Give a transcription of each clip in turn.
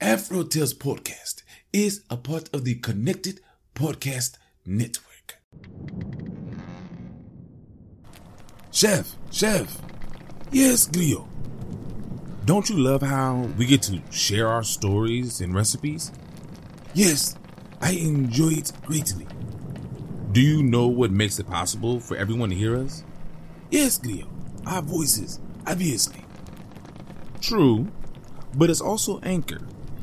Afro Tales Podcast is a part of the Connected Podcast Network. Chef, chef, Yes, Glio. don't you love how we get to share our stories and recipes? Yes, I enjoy it greatly. Do you know what makes it possible for everyone to hear us? Yes, Glio. Our voices, obviously. True, but it's also Anchor,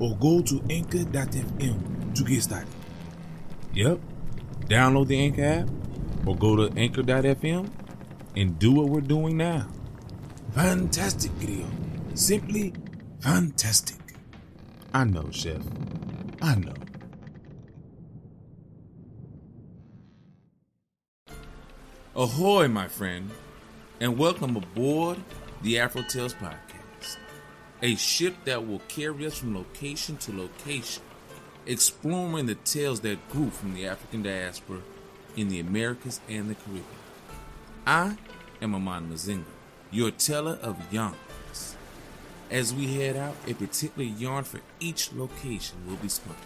or go to anchor.fm to get started. Yep. Download the Anchor app or go to anchor.fm and do what we're doing now. Fantastic, Glio. Simply fantastic. I know, Chef. I know. Ahoy, my friend, and welcome aboard the Afro Tales Podcast, a ship that will carry us from location to location, exploring the tales that grew from the African diaspora in the Americas and the Caribbean. I am Aman Mazinga, your teller of yarns. As we head out, a particular yarn for each location will be spun.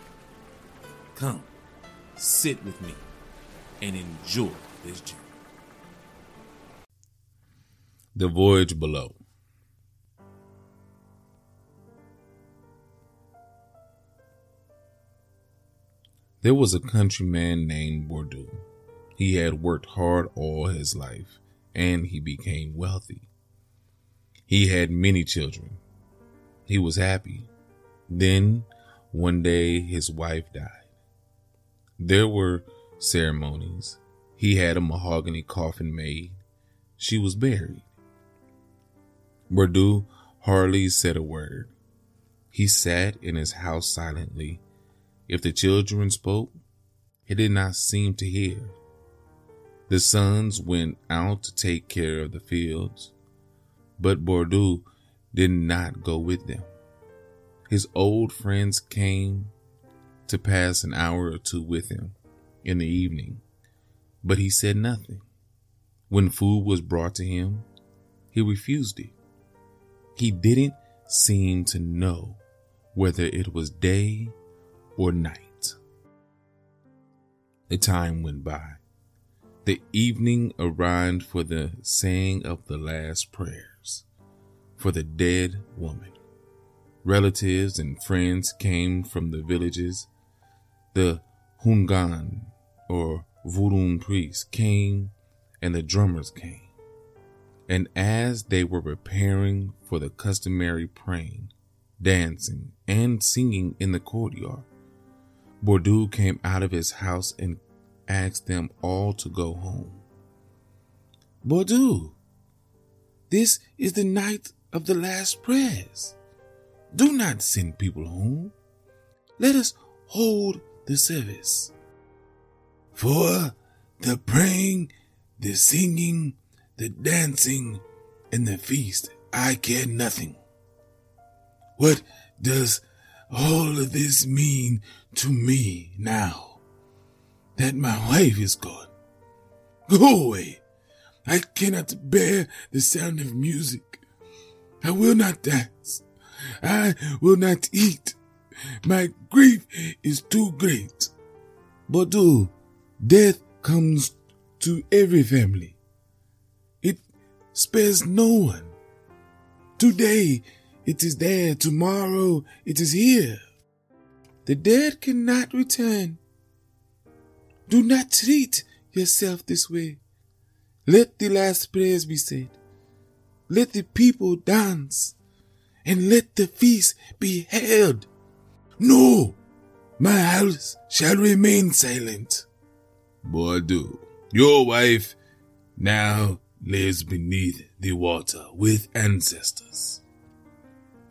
Come, sit with me, and enjoy this journey. The Voyage Below. There was a countryman named Bordeaux. He had worked hard all his life, and he became wealthy. He had many children. He was happy. Then, one day, his wife died. There were ceremonies. He had a mahogany coffin made. She was buried. Bordeaux hardly said a word. He sat in his house silently. If the children spoke, he did not seem to hear. The sons went out to take care of the fields, but Bordeaux did not go with them. His old friends came to pass an hour or two with him in the evening, but he said nothing. When food was brought to him, he refused it. He didn't seem to know whether it was day or night. The time went by. The evening arrived for the saying of the last prayers for the dead woman. Relatives and friends came from the villages. The Hungan or Voodoo priests came and the drummers came. And as they were preparing for the customary praying, dancing, and singing in the courtyard, Bordeaux came out of his house and asked them all to go home. Bordeaux, this is the night of the last prayers. Do not send people home. Let us hold the service. For the praying, the singing, the dancing, and the feast, I care nothing. What does all of this mean to me now that my wife is gone? Go away. I cannot bear the sound of music. I will not dance. I will not eat. My grief is too great. Bordeaux, oh, death comes to every family. It spares no one. Today it is there, tomorrow it is here. The dead cannot return. Do not treat yourself this way. Let the last prayers be said. Let the people dance and let the feast be held. No, my house shall remain silent. Bordeaux, your wife now lives beneath the water with ancestors.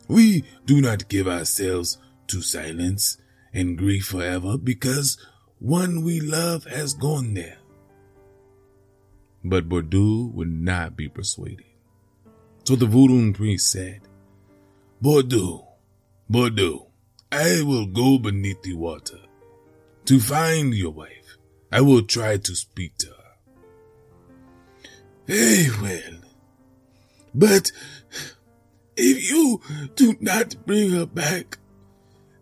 We do not give ourselves to silence and grief forever because one we love has gone there. But Bordeaux would not be persuaded. So the voodoo priest said, Bordeaux, Bordeaux, I will go beneath the water to find your wife. I will try to speak to her. Very well. But if you do not bring her back,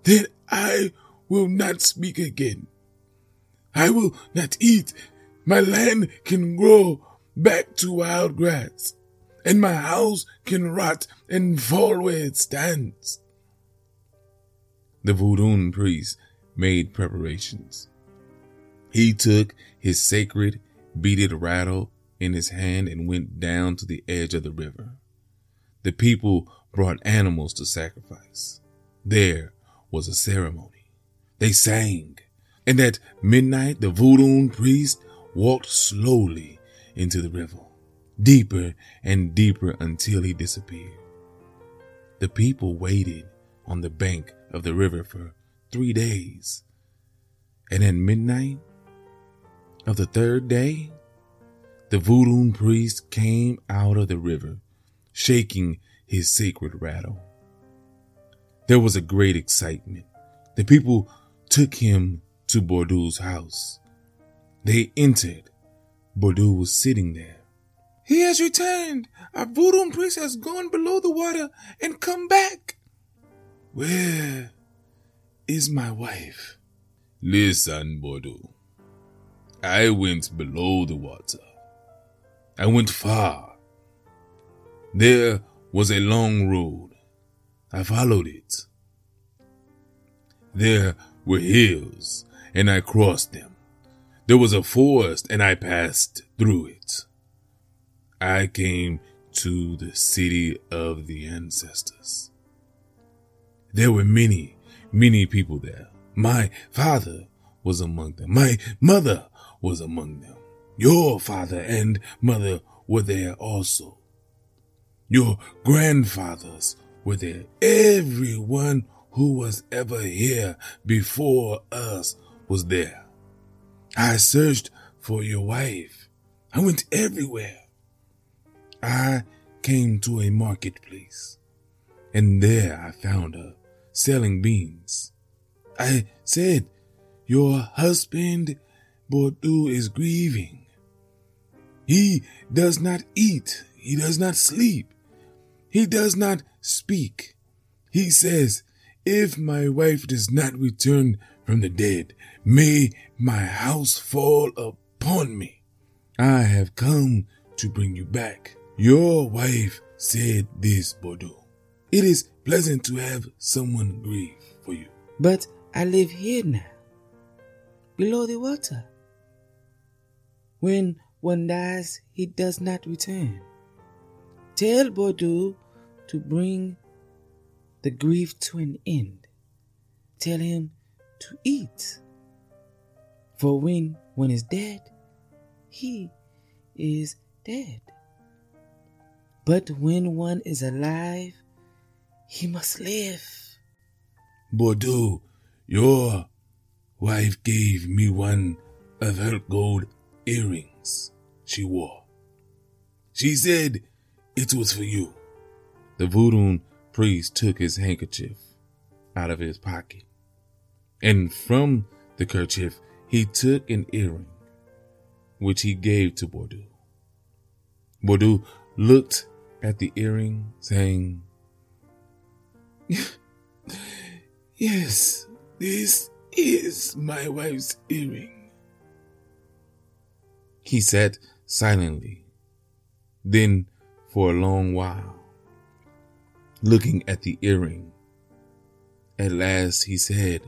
then I will not speak again. I will not eat. My land can grow back to wild grass, and my house can rot and fall where it stands. The voodoo priest made preparations. He took his sacred beaded rattle in his hand and went down to the edge of the river. The people brought animals to sacrifice. There was a ceremony. They sang, and at midnight the voodoo priest walked slowly into the river, deeper and deeper until he disappeared. The people waited on the bank of the river for three days. And at midnight of the third day, the voodoo priest came out of the river, shaking his sacred rattle. There was a great excitement. The people took him to Bordeaux's house. They entered. Bordeaux was sitting there. He has returned. Our voodoo priest has gone below the water and come back. Where is my wife? Listen, Bordeaux. I went below the water. I went far. There was a long road. I followed it. There were hills, and I crossed them. There was a forest, and I passed through it. I came to the city of the ancestors. There were many, many people there. My father was among them. My mother was among them. Your father and mother were there also. Your grandfathers were there. Everyone who was ever here before us was there. I searched for your wife. I went everywhere. I came to a marketplace, and there I found her selling beans. I said, Your husband, Bordeaux, is grieving. He does not eat. He does not sleep. He does not speak. He says, If my wife does not return from the dead, may my house fall upon me. I have come to bring you back. Your wife said this, Bordeaux. It is pleasant to have someone grieve for you. But I live here now, below the water. When one dies, he does not return. Tell Bordeaux to bring the grief to an end. Tell him to eat. For when one is dead, he is dead. But when one is alive, he must live. Bordeaux, your wife gave me one of her gold earrings she wore. She said it was for you. The voodoo priest took his handkerchief out of his pocket, and from the kerchief he took an earring, which he gave to Bordeaux. Bordeaux looked at the earring, saying, Yes, this is my wife's earring. He sat silently, then for a long while, looking at the earring. At last he said,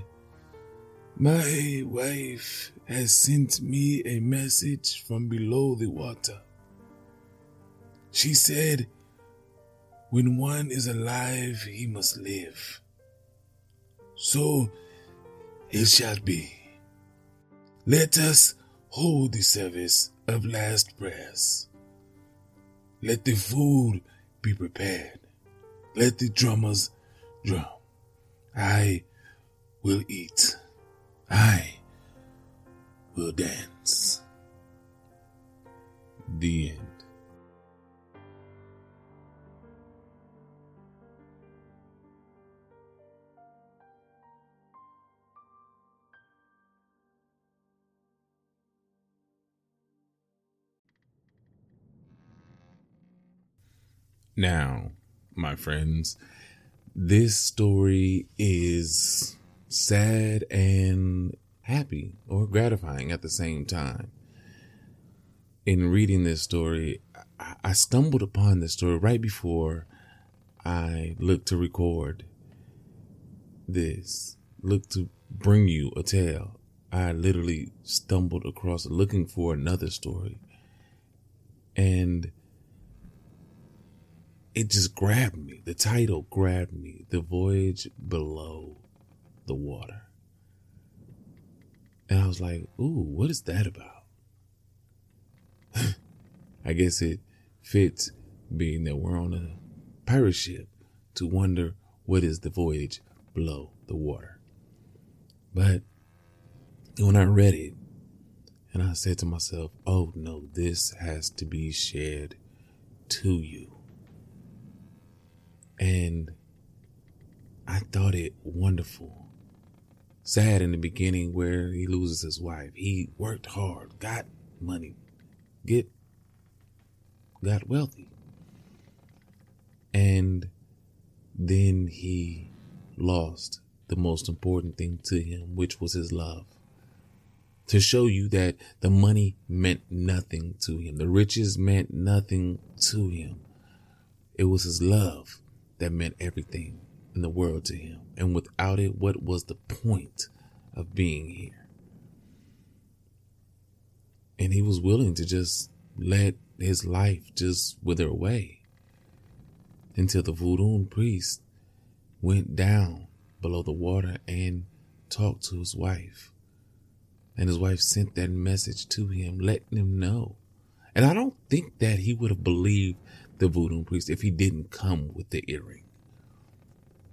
My wife has sent me a message from below the water. She said, When one is alive, he must live. So it shall be. Let us hold the service of last prayers. Let the food be prepared. Let the drummers drum. I will eat. I will dance. The end. Now, my friends, this story is sad and happy or gratifying at the same time. In reading this story, I stumbled upon this story right before I looked to record this, looked to bring you a tale. I literally stumbled across looking for another story. And it just grabbed me. The title grabbed me. The Voyage Below the Water. And I was like, ooh, what is that about? I guess it fits being that we're on a pirate ship to wonder what is the voyage below the water. But when I read it, and I said to myself, oh no, this has to be shared to you. And I thought it wonderful. Sad in the beginning where he loses his wife. He worked hard, got money, get got wealthy. And then he lost the most important thing to him, which was his love. To show you that the money meant nothing to him, the riches meant nothing to him. It was his love that meant everything in the world to him. And without it, what was the point of being here? And he was willing to just let his life just wither away until the voodoo priest went down below the water and talked to his wife. And his wife sent that message to him, letting him know. And I don't think that he would have believed the voodoo priest if he didn't come with the earring.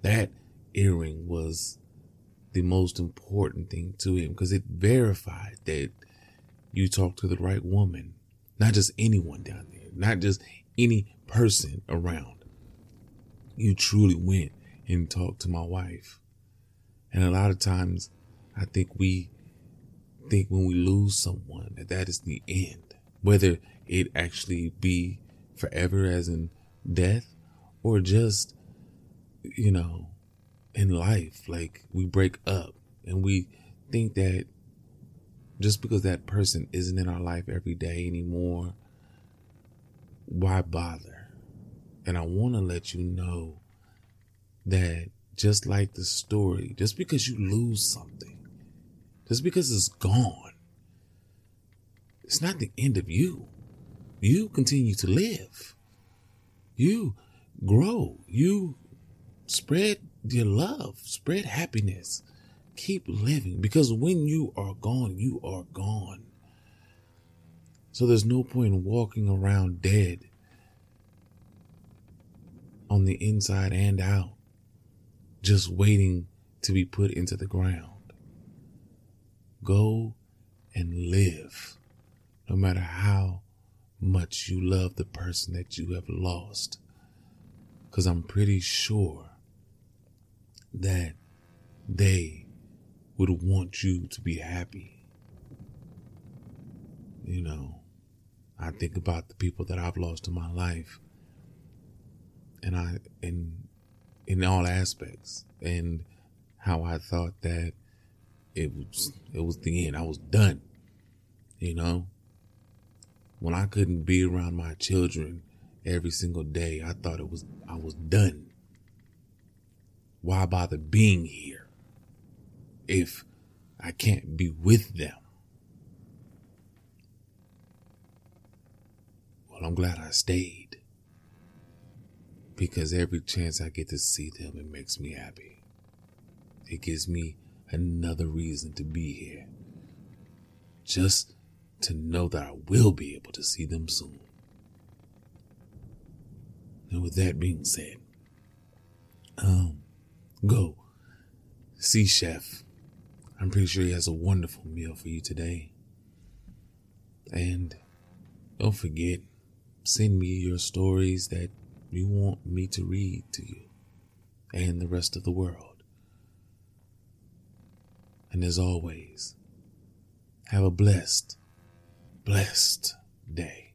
That earring was the most important thing to him because it verified that you talked to the right woman, not just anyone down there, not just any person around. You truly went and talked to my wife. And a lot of times I think we think when we lose someone that that is the end, whether it actually be forever as in death or just, you know, in life. Like we break up and we think that just because that person isn't in our life every day anymore, why bother? And I want to let you know that just like the story, just because you lose something, just because it's gone, it's not the end of you. You continue to live. You grow. You spread your love, spread happiness. Keep living because when you are gone, you are gone. So there's no point in walking around dead on the inside and out, just waiting to be put into the ground. Go and live, no matter how much you love the person that you have lost. Because I'm pretty sure that they would want you to be happy. You know, I think about the people that I've lost in my life and I in in all aspects and how I thought that it was it was the end. I was done. You know? When I couldn't be around my children every single day, I thought it was I was done. Why bother being here if I can't be with them? Well, I'm glad I stayed because every chance I get to see them, it makes me happy. It gives me another reason to be here. Just to know that I will be able to see them soon. And with that being said, um, go see Chef. I'm pretty sure he has a wonderful meal for you today. And don't forget, send me your stories that you want me to read to you and the rest of the world. And as always, have a blessed, blessed day.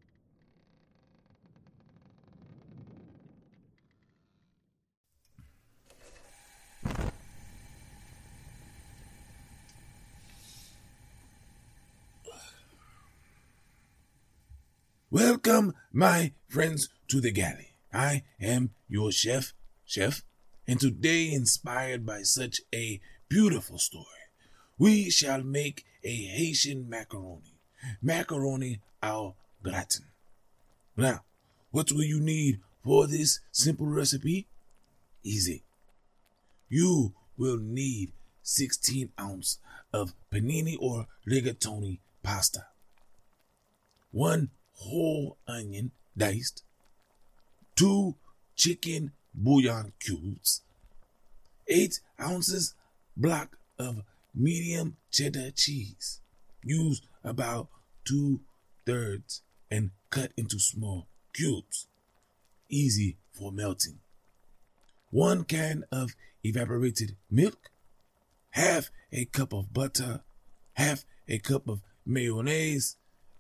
Welcome, my friends, to the galley. I am your chef, chef, and today, inspired by such a beautiful story, we shall make a Haitian macaroni, macaroni au gratin. Now, what will you need for this simple recipe? Easy. You will need 16 ounce of panini or rigatoni pasta, one whole onion diced, two chicken bouillon cubes, eight ounces block of medium cheddar cheese. Use about two thirds and cut into small cubes. Easy for melting. One can of evaporated milk, half a cup of butter, half a cup of mayonnaise,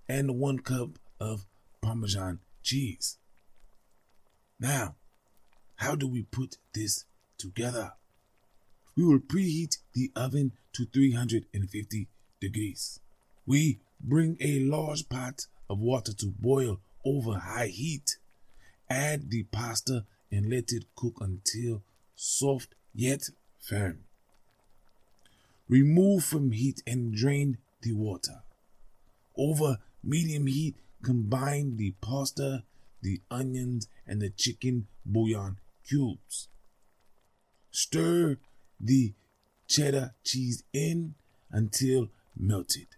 and one cup of Parmesan cheese. Now, how do we put this together? We will preheat the oven to 350 degrees. We bring a large pot of water to boil over high heat. Add the pasta and let it cook until soft yet firm. Remove from heat and drain the water. Over medium heat, combine the pasta, the onions, and the chicken bouillon cubes. Stir the cheddar cheese in until melted.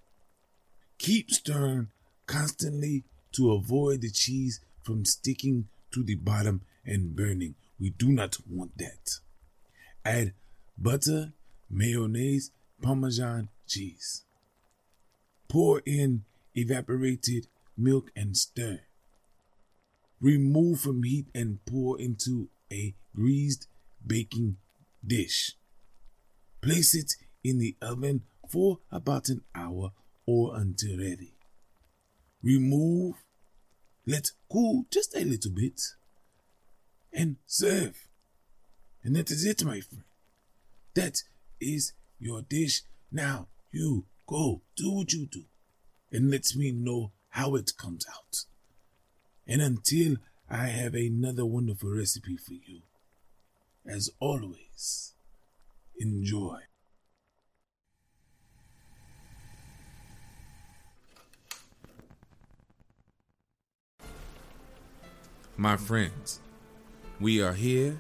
Keep stirring constantly to avoid the cheese from sticking to the bottom and burning. We do not want that. Add butter, mayonnaise, parmesan cheese. Pour in evaporated milk and stir. Remove from heat and pour into a greased baking dish. Place it in the oven for about an hour or until ready. Remove, let cool just a little bit, and serve. And that is it, my friend. That is your dish. Now you go do what you do and let me know how it comes out. And until I have another wonderful recipe for you, as always, enjoy. My friends, we are here,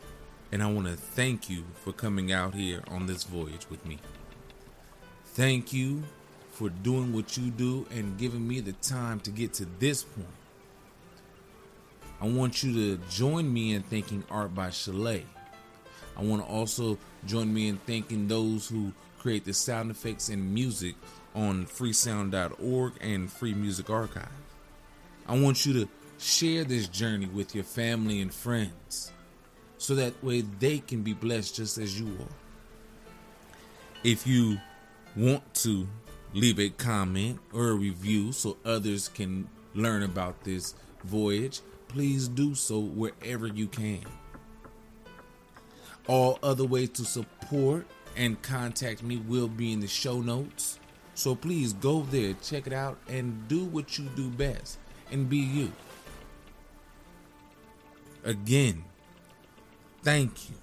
and I want to thank you for coming out here on this voyage with me. Thank you for doing what you do and giving me the time to get to this point. I want you to join me in thanking Art by Chalet. I want to also join me in thanking those who create the sound effects and music on freesound.org and Free Music Archive. I want you to share this journey with your family and friends so that way they can be blessed just as you are. If you want to leave a comment or a review so others can learn about this voyage, please do so wherever you can. All other ways to support and contact me will be in the show notes. So please go there, check it out, and do what you do best and be you. Again, thank you.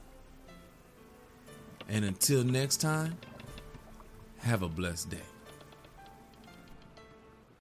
And until next time, have a blessed day.